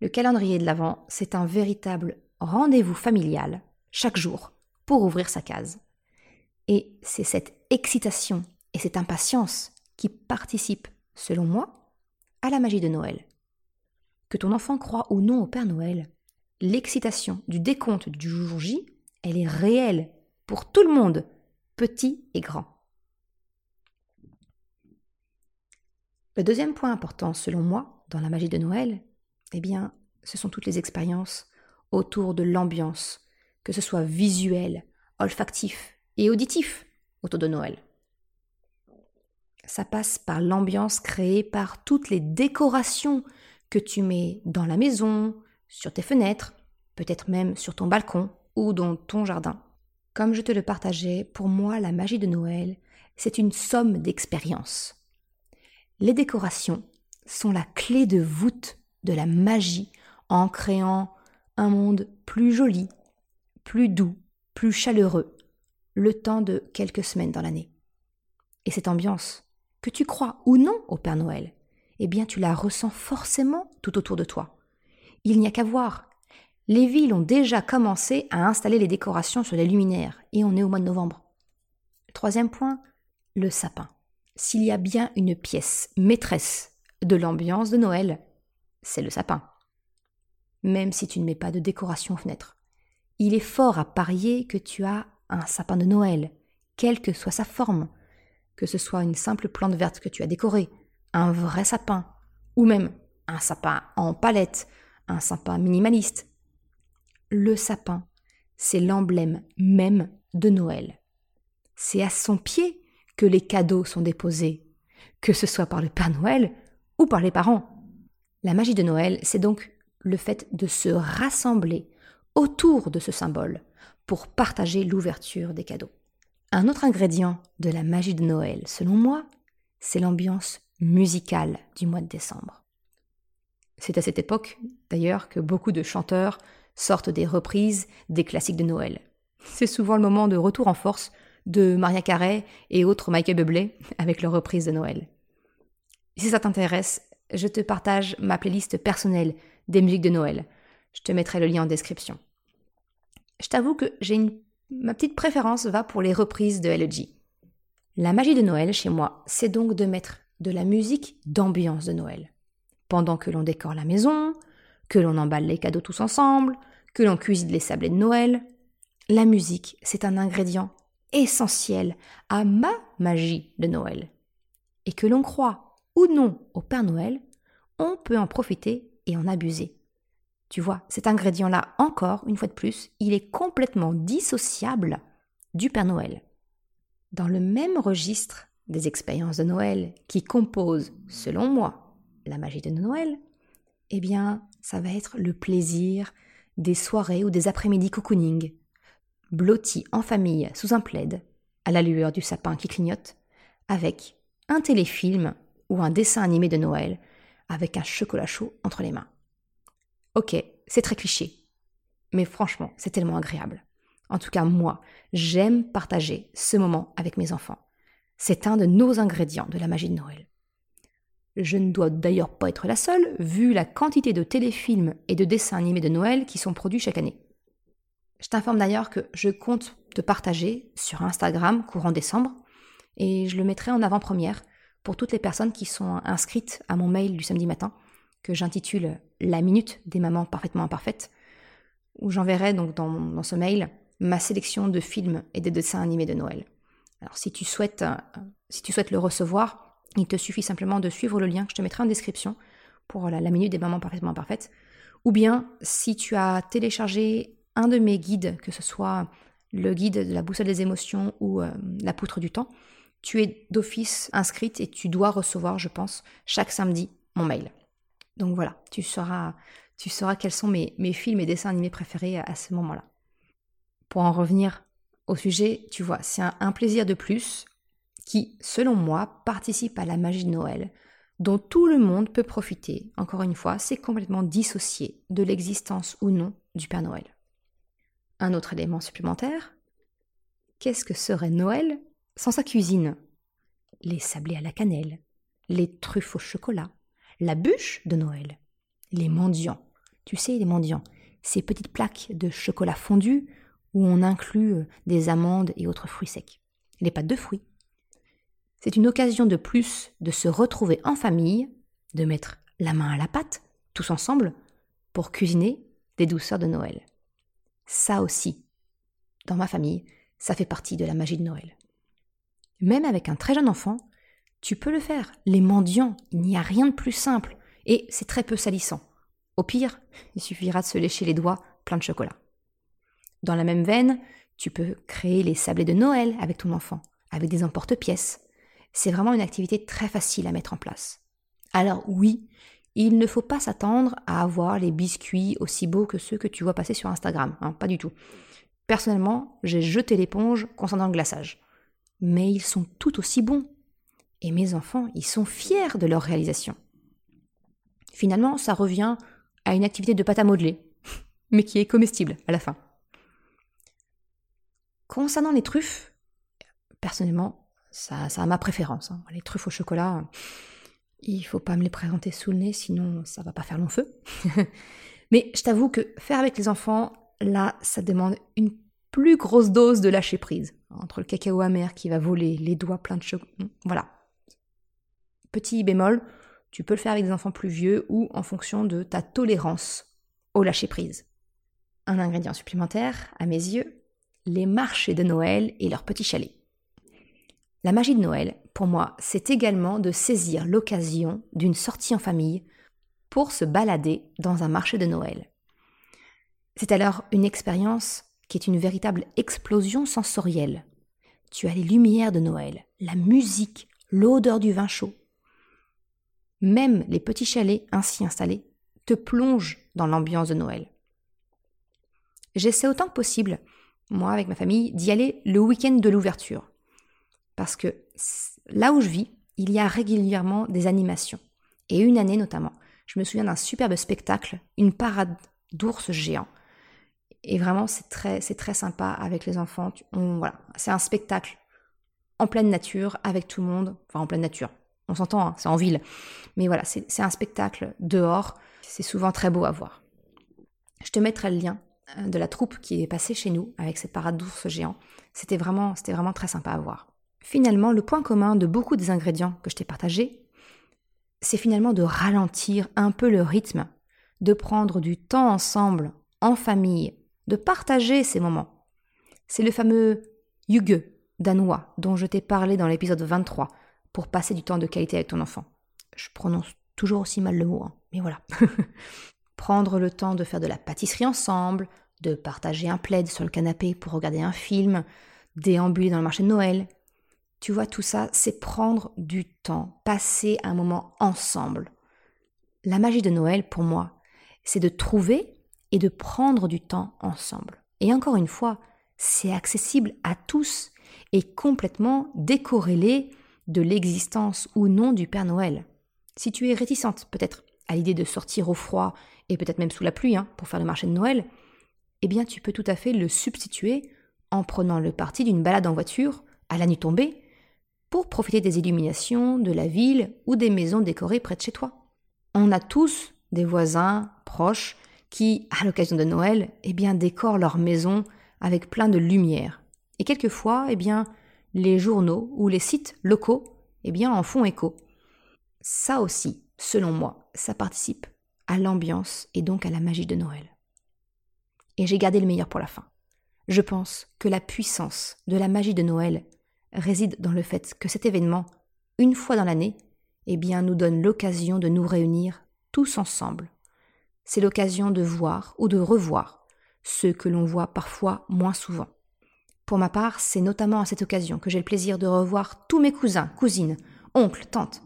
Le calendrier de l'Avent, c'est un véritable rendez-vous familial chaque jour pour ouvrir sa case. Et c'est cette excitation et cette impatience qui participent, selon moi, à la magie de Noël. Que ton enfant croit ou non au Père Noël, l'excitation du décompte du jour J, elle est réelle pour tout le monde, petit et grand. Le deuxième point important, selon moi, dans la magie de Noël, eh bien, ce sont toutes les expériences autour de l'ambiance, que ce soit visuel, olfactif et auditif autour de Noël. Ça passe par l'ambiance créée par toutes les décorations que tu mets dans la maison, sur tes fenêtres, peut-être même sur ton balcon ou dans ton jardin. Comme je te le partageais, pour moi, la magie de Noël, c'est une somme d'expériences. Les décorations sont la clé de voûte de la magie en créant un monde plus joli, plus doux, plus chaleureux, le temps de quelques semaines dans l'année. Et cette ambiance, que tu crois ou non au Père Noël, eh bien tu la ressens forcément tout autour de toi. Il n'y a qu'à voir. Les villes ont déjà commencé à installer les décorations sur les luminaires, et on est au mois de novembre. Troisième point, le sapin. S'il y a bien une pièce maîtresse de l'ambiance de Noël, c'est le sapin. Même si tu ne mets pas de décoration aux fenêtres il est fort à parier que tu as un sapin de Noël, quelle que soit sa forme, que ce soit une simple plante verte que tu as décorée, un vrai sapin, ou même un sapin en palette, un sapin minimaliste. Le sapin, c'est l'emblème même de Noël. C'est à son pied les cadeaux sont déposés, que ce soit par le Père Noël ou par les parents. La magie de Noël, c'est donc le fait de se rassembler autour de ce symbole pour partager l'ouverture des cadeaux. Un autre ingrédient de la magie de Noël, selon moi, c'est l'ambiance musicale du mois de décembre. C'est à cette époque, d'ailleurs, que beaucoup de chanteurs sortent des reprises des classiques de Noël. C'est souvent le moment de retour en force de Maria Carey et autres Michael Bublé avec leurs reprises de Noël. Si ça t'intéresse, je te partage ma playlist personnelle des musiques de Noël. Je te mettrai le lien en description. Je t'avoue que j'ai une... ma petite préférence va pour les reprises de LG. La magie de Noël chez moi, c'est donc de mettre de la musique d'ambiance de Noël. Pendant que l'on décore la maison, que l'on emballe les cadeaux tous ensemble, que l'on cuisine les sablés de Noël, la musique, c'est un ingrédient essentiel à ma magie de Noël. Et que l'on croit ou non au Père Noël, on peut en profiter et en abuser. Tu vois, cet ingrédient-là, encore, une fois de plus, il est complètement dissociable du Père Noël. Dans le même registre des expériences de Noël qui composent, selon moi, la magie de Noël, eh bien, ça va être le plaisir des soirées ou des après-midi cocooning, blottis en famille sous un plaid, à la lueur du sapin qui clignote, avec un téléfilm ou un dessin animé de Noël, avec un chocolat chaud entre les mains. Ok, c'est très cliché, mais franchement, c'est tellement agréable. En tout cas, moi, j'aime partager ce moment avec mes enfants. C'est un de nos ingrédients de la magie de Noël. Je ne dois d'ailleurs pas être la seule, vu la quantité de téléfilms et de dessins animés de Noël qui sont produits chaque année. Je t'informe d'ailleurs que je compte te partager sur Instagram courant décembre, et je le mettrai en avant-première pour toutes les personnes qui sont inscrites à mon mail du samedi matin, que j'intitule La minute des mamans parfaitement imparfaites, où j'enverrai donc dans, ce mail ma sélection de films et de dessins animés de Noël. Alors si tu souhaites, euh, si tu souhaites le recevoir, il te suffit simplement de suivre le lien que je te mettrai en description pour la, minute des mamans parfaitement imparfaites. Ou bien si tu as téléchargé un de mes guides, que ce soit le guide de la boussole des émotions ou euh, la poutre du temps, tu es d'office inscrite et tu dois recevoir, je pense, chaque samedi mon mail. Donc voilà, tu sauras, tu sauras quels sont mes, mes films et dessins animés préférés à, ce moment-là. Pour en revenir au sujet, tu vois, c'est un, plaisir de plus qui, selon moi, participe à la magie de Noël, dont tout le monde peut profiter. Encore une fois, c'est complètement dissocié de l'existence ou non du Père Noël. Un autre élément supplémentaire, qu'est-ce que serait Noël sans sa cuisine? Les sablés à la cannelle, les truffes au chocolat, la bûche de Noël, les mendiants. Tu sais, les mendiants, ces petites plaques de chocolat fondu où on inclut euh, des amandes et autres fruits secs. Les pâtes de fruits. C'est une occasion de plus de se retrouver en famille, de mettre la main à la pâte, tous ensemble, pour cuisiner des douceurs de Noël. Ça aussi, dans ma famille, ça fait partie de la magie de Noël. Même avec un très jeune enfant, tu peux le faire. Les mendiants, il n'y a rien de plus simple. Et c'est très peu salissant. Au pire, il suffira de se lécher les doigts plein de chocolat. Dans la même veine, tu peux créer les sablés de Noël avec ton enfant, avec des emporte-pièces. C'est vraiment une activité très facile à mettre en place. Alors oui, il ne faut pas s'attendre à avoir les biscuits aussi beaux que ceux que tu vois passer sur Instagram, hein, pas du tout. Personnellement, j'ai jeté l'éponge concernant le glaçage mais ils sont tout aussi bons. Et mes enfants, ils sont fiers de leur réalisation. Finalement, ça revient à une activité de pâte à modeler, mais qui est comestible à la fin. Concernant les truffes, personnellement, ça, a ma préférence. Hein. Les truffes au chocolat, il faut pas me les présenter sous le nez, sinon ça va pas faire long feu. mais je t'avoue que faire avec les enfants, là, ça demande une plus grosse dose de lâcher prise. Entre le cacao amer qui va voler, les doigts pleins de chocolat. Voilà. Petit bémol, tu peux le faire avec des enfants plus vieux ou en fonction de ta tolérance au lâcher prise. Un ingrédient supplémentaire, à mes yeux, les marchés de Noël et leurs petits chalets. La magie de Noël, pour moi, c'est également de saisir l'occasion d'une sortie en famille pour se balader dans un marché de Noël. C'est alors une expérience qui est une véritable explosion sensorielle. Tu as les lumières de Noël, la musique, l'odeur du vin chaud. Même les petits chalets ainsi installés te plongent dans l'ambiance de Noël. J'essaie autant que possible, moi avec ma famille, d'y aller le week-end de l'ouverture. Parce que là où je vis, il y a régulièrement des animations. Et une année notamment, je me souviens d'un superbe spectacle, une parade d'ours géants et vraiment, c'est très, très sympa avec les enfants. voilà, c'est un spectacle en pleine nature, avec tout le monde. Enfin, en pleine nature. On s'entend, hein, c'est en ville. Mais voilà, c'est un spectacle dehors. C'est souvent très beau à voir. Je te mettrai le lien euh, de la troupe qui est passée chez nous avec cette parade d'ours géants. C'était vraiment, c'était vraiment très sympa à voir. Finalement, le point commun de beaucoup des ingrédients que je t'ai partagés, c'est finalement de ralentir un peu le rythme, de prendre du temps ensemble, en famille, de partager ces moments. C'est le fameux yuge danois dont je t'ai parlé dans l'épisode 23 pour passer du temps de qualité avec ton enfant. Je prononce toujours aussi mal le mot, hein, mais voilà. prendre le temps de faire de la pâtisserie ensemble, de partager un plaid sur le canapé pour regarder un film, déambuler dans le marché de Noël. Tu vois, tout ça, c'est prendre du temps, passer un moment ensemble. La magie de Noël, pour moi, c'est de trouver et de prendre du temps ensemble. Et encore une fois, c'est accessible à tous et complètement décorrélé de l'existence ou non du Père Noël. Si tu es réticente peut-être à l'idée de sortir au froid et peut-être même sous la pluie hein, pour faire le marché de Noël, eh bien tu peux tout à fait le substituer en prenant le parti d'une balade en voiture à la nuit tombée pour profiter des illuminations de la ville ou des maisons décorées près de chez toi. On a tous des voisins proches qui, à l'occasion de Noël, eh bien décorent leur maison avec plein de lumière. Et quelquefois, eh bien, les journaux ou les sites locaux, eh bien, en font écho. Ça aussi, selon moi, ça participe à l'ambiance et donc à la magie de Noël. Et j'ai gardé le meilleur pour la fin. Je pense que la puissance de la magie de Noël réside dans le fait que cet événement, une fois dans l'année, eh bien, nous donne l'occasion de nous réunir tous ensemble. C'est l'occasion de voir ou de revoir ceux que l'on voit parfois moins souvent. Pour ma part, c'est notamment à cette occasion que j'ai le plaisir de revoir tous mes cousins, cousines, oncles, tantes.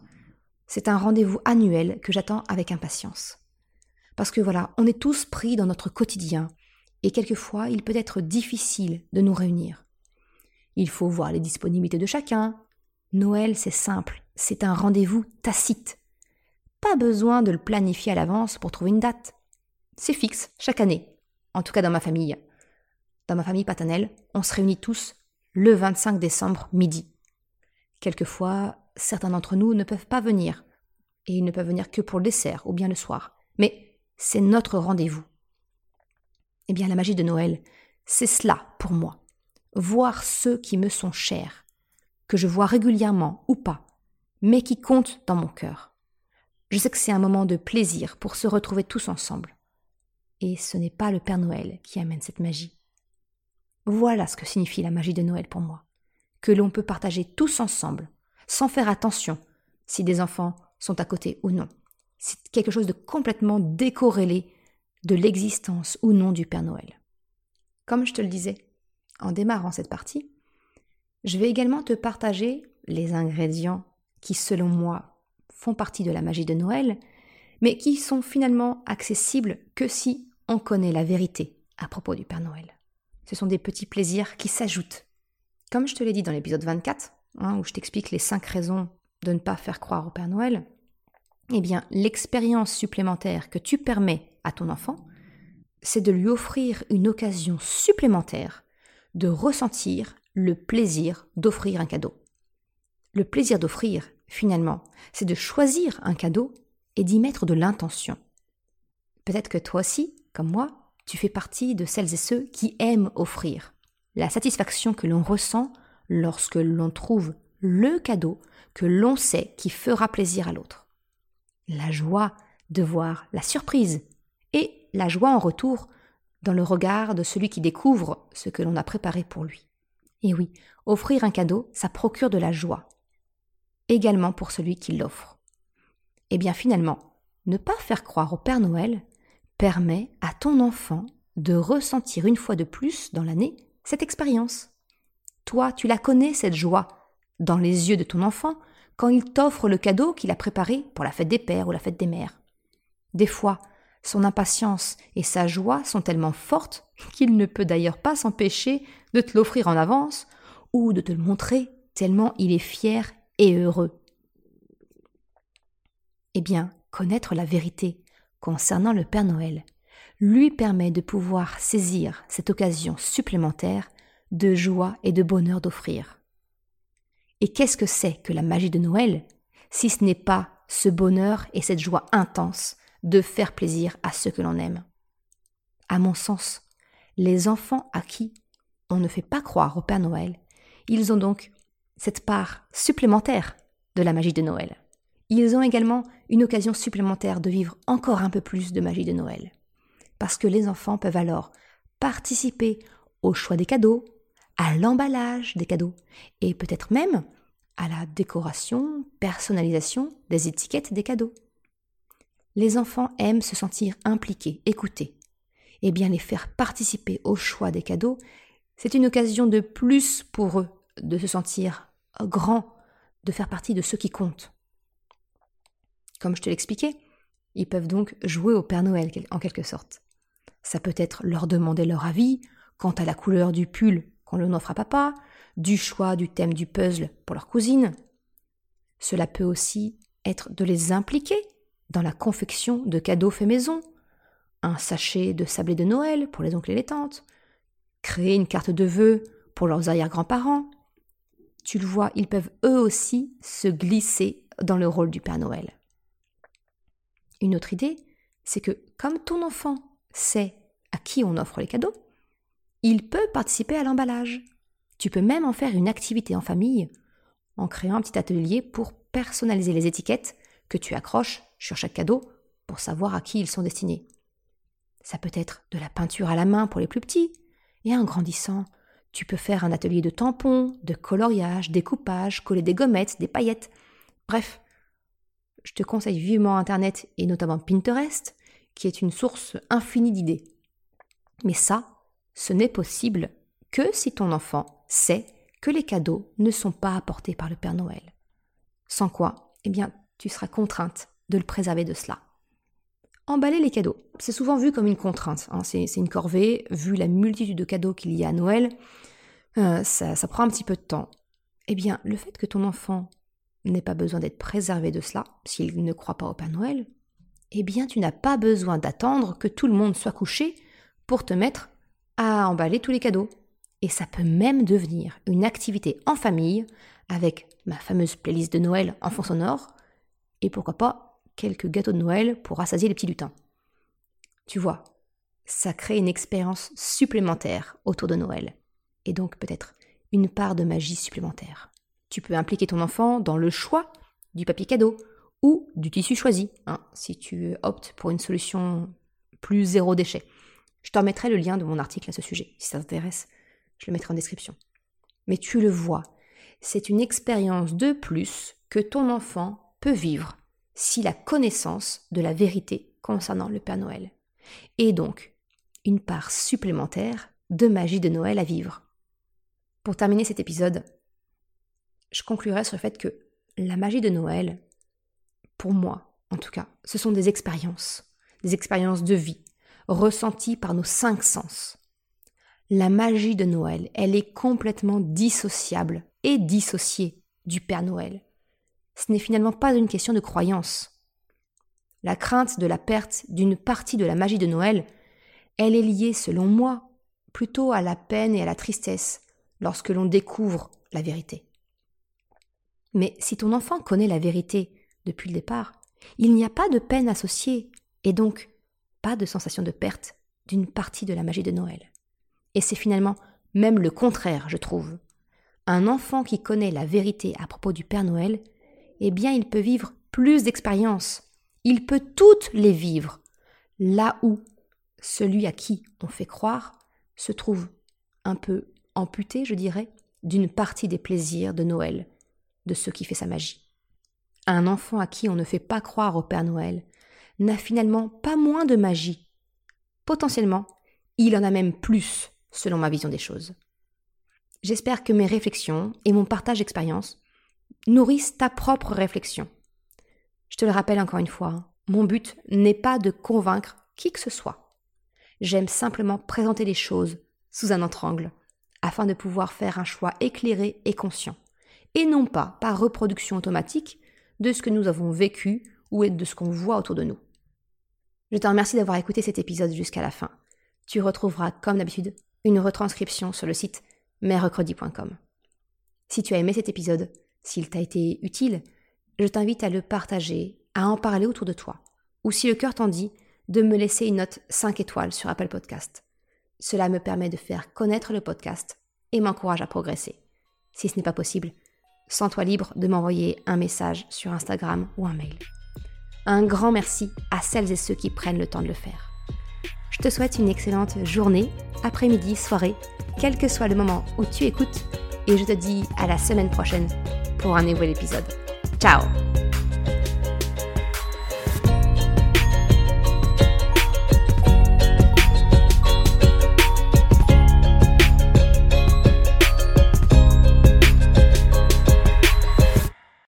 C'est un rendez-vous annuel que j'attends avec impatience. Parce que voilà, on est tous pris dans notre quotidien, et quelquefois il peut être difficile de nous réunir. Il faut voir les disponibilités de chacun. Noël, c'est simple, c'est un rendez-vous tacite. Pas besoin de le planifier à l'avance pour trouver une date. C'est fixe, chaque année, en tout cas dans ma famille. Dans ma famille paternelle, on se réunit tous le 25 décembre midi. Quelquefois, certains d'entre nous ne peuvent pas venir, et ils ne peuvent venir que pour le dessert ou bien le soir. Mais c'est notre rendez-vous. Eh bien, la magie de Noël, c'est cela pour moi. Voir ceux qui me sont chers, que je vois régulièrement ou pas, mais qui comptent dans mon cœur. Je sais que c'est un moment de plaisir pour se retrouver tous ensemble. Et ce n'est pas le Père Noël qui amène cette magie. Voilà ce que signifie la magie de Noël pour moi. Que l'on peut partager tous ensemble, sans faire attention si des enfants sont à côté ou non. C'est quelque chose de complètement décorrélé de l'existence ou non du Père Noël. Comme je te le disais en démarrant cette partie, je vais également te partager les ingrédients qui, selon moi, font partie de la magie de Noël, mais qui sont finalement accessibles que si on connaît la vérité à propos du Père Noël. Ce sont des petits plaisirs qui s'ajoutent. Comme je te l'ai dit dans l'épisode 24, hein, où je t'explique les cinq raisons de ne pas faire croire au Père Noël, eh bien, l'expérience supplémentaire que tu permets à ton enfant, c'est de lui offrir une occasion supplémentaire de ressentir le plaisir d'offrir un cadeau. Le plaisir d'offrir, finalement, c'est de choisir un cadeau et d'y mettre de l'intention. Peut-être que toi aussi, comme moi, tu fais partie de celles et ceux qui aiment offrir. La satisfaction que l'on ressent lorsque l'on trouve le cadeau que l'on sait qui fera plaisir à l'autre. La joie de voir la surprise et la joie en retour dans le regard de celui qui découvre ce que l'on a préparé pour lui. Et oui, offrir un cadeau, ça procure de la joie, également pour celui qui l'offre. Eh bien finalement, ne pas faire croire au Père Noël permet à ton enfant de ressentir une fois de plus dans l'année cette expérience. Toi, tu la connais, cette joie, dans les yeux de ton enfant, quand il t'offre le cadeau qu'il a préparé pour la fête des pères ou la fête des mères. Des fois, son impatience et sa joie sont tellement fortes qu'il ne peut d'ailleurs pas s'empêcher de te l'offrir en avance ou de te le montrer tellement il est fier et heureux. Eh bien, connaître la vérité concernant le Père Noël lui permet de pouvoir saisir cette occasion supplémentaire de joie et de bonheur d'offrir. Et qu'est-ce que c'est que la magie de Noël si ce n'est pas ce bonheur et cette joie intense de faire plaisir à ceux que l'on aime À mon sens, les enfants à qui on ne fait pas croire au Père Noël, ils ont donc cette part supplémentaire de la magie de Noël ils ont également une occasion supplémentaire de vivre encore un peu plus de magie de Noël. Parce que les enfants peuvent alors participer au choix des cadeaux, à l'emballage des cadeaux, et peut-être même à la décoration, personnalisation des étiquettes des cadeaux. Les enfants aiment se sentir impliqués, écoutés. Eh bien, les faire participer au choix des cadeaux, c'est une occasion de plus pour eux de se sentir grands, de faire partie de ceux qui comptent. Comme je te l'expliquais, ils peuvent donc jouer au Père Noël en quelque sorte. Ça peut être leur demander leur avis quant à la couleur du pull qu'on leur offre à papa, du choix du thème du puzzle pour leur cousine. Cela peut aussi être de les impliquer dans la confection de cadeaux faits maison, un sachet de sablé de Noël pour les oncles et les tantes, créer une carte de vœux pour leurs arrière-grands-parents. Tu le vois, ils peuvent eux aussi se glisser dans le rôle du Père Noël. Une autre idée, c'est que comme ton enfant sait à qui on offre les cadeaux, il peut participer à l'emballage. Tu peux même en faire une activité en famille en créant un petit atelier pour personnaliser les étiquettes que tu accroches sur chaque cadeau pour savoir à qui ils sont destinés. Ça peut être de la peinture à la main pour les plus petits, et en grandissant, tu peux faire un atelier de tampons, de coloriage, découpage, coller des gommettes, des paillettes. Bref, je te conseille vivement Internet et notamment Pinterest, qui est une source infinie d'idées. Mais ça, ce n'est possible que si ton enfant sait que les cadeaux ne sont pas apportés par le Père Noël. Sans quoi, eh bien, tu seras contrainte de le préserver de cela. Emballer les cadeaux, c'est souvent vu comme une contrainte. Hein. C'est, une corvée, vu la multitude de cadeaux qu'il y a à Noël, euh, ça, ça prend un petit peu de temps. Eh bien, le fait que ton enfant n'ait pas besoin d'être préservé de cela, s'il ne croit pas au Père Noël, eh bien, tu n'as pas besoin d'attendre que tout le monde soit couché pour te mettre à emballer tous les cadeaux. Et ça peut même devenir une activité en famille avec ma fameuse playlist de Noël en fond sonore et pourquoi pas quelques gâteaux de Noël pour rassasier les petits lutins. Tu vois, ça crée une expérience supplémentaire autour de Noël et donc peut-être une part de magie supplémentaire. Tu peux impliquer ton enfant dans le choix du papier cadeau ou du tissu choisi, hein, si tu optes pour une solution plus zéro déchet. Je te remettrai le lien de mon article à ce sujet, si ça t'intéresse, je le mettrai en description. Mais tu le vois, c'est une expérience de plus que ton enfant peut vivre s'il a connaissance de la vérité concernant le Père Noël. Et donc, une part supplémentaire de magie de Noël à vivre. Pour terminer cet épisode, je conclurai sur le fait que la magie de Noël, pour moi en tout cas, ce sont des expériences, des expériences de vie, ressenties par nos cinq sens. La magie de Noël, elle est complètement dissociable et dissociée du Père Noël. Ce n'est finalement pas une question de croyance. La crainte de la perte d'une partie de la magie de Noël, elle est liée, selon moi, plutôt à la peine et à la tristesse lorsque l'on découvre la vérité. Mais si ton enfant connaît la vérité depuis le départ, il n'y a pas de peine associée et donc pas de sensation de perte d'une partie de la magie de Noël. Et c'est finalement même le contraire, je trouve. Un enfant qui connaît la vérité à propos du Père Noël, eh bien il peut vivre plus d'expériences. Il peut toutes les vivre. Là où celui à qui on fait croire se trouve un peu amputé, je dirais, d'une partie des plaisirs de Noël, de ce qui fait sa magie. Un enfant à qui on ne fait pas croire au Père Noël n'a finalement pas moins de magie. Potentiellement, il en a même plus, selon ma vision des choses. J'espère que mes réflexions et mon partage d'expérience nourrissent ta propre réflexion. Je te le rappelle encore une fois, mon but n'est pas de convaincre qui que ce soit. J'aime simplement présenter les choses sous un autre angle, afin de pouvoir faire un choix éclairé et conscient et non pas par reproduction automatique de ce que nous avons vécu ou de ce qu'on voit autour de nous. Je te remercie d'avoir écouté cet épisode jusqu'à la fin. Tu retrouveras, comme d'habitude, une retranscription sur le site mercredi.com. Si tu as aimé cet épisode, s'il t'a été utile, je t'invite à le partager, à en parler autour de toi, ou si le cœur t'en dit, de me laisser une note 5 étoiles sur Apple Podcast. Cela me permet de faire connaître le podcast et m'encourage à progresser. Si ce n'est pas possible, sens-toi libre de m'envoyer un message sur Instagram ou un mail. Un grand merci à celles et ceux qui prennent le temps de le faire. Je te souhaite une excellente journée, après-midi, soirée, quel que soit le moment où tu écoutes, et je te dis à la semaine prochaine pour un nouvel épisode. Ciao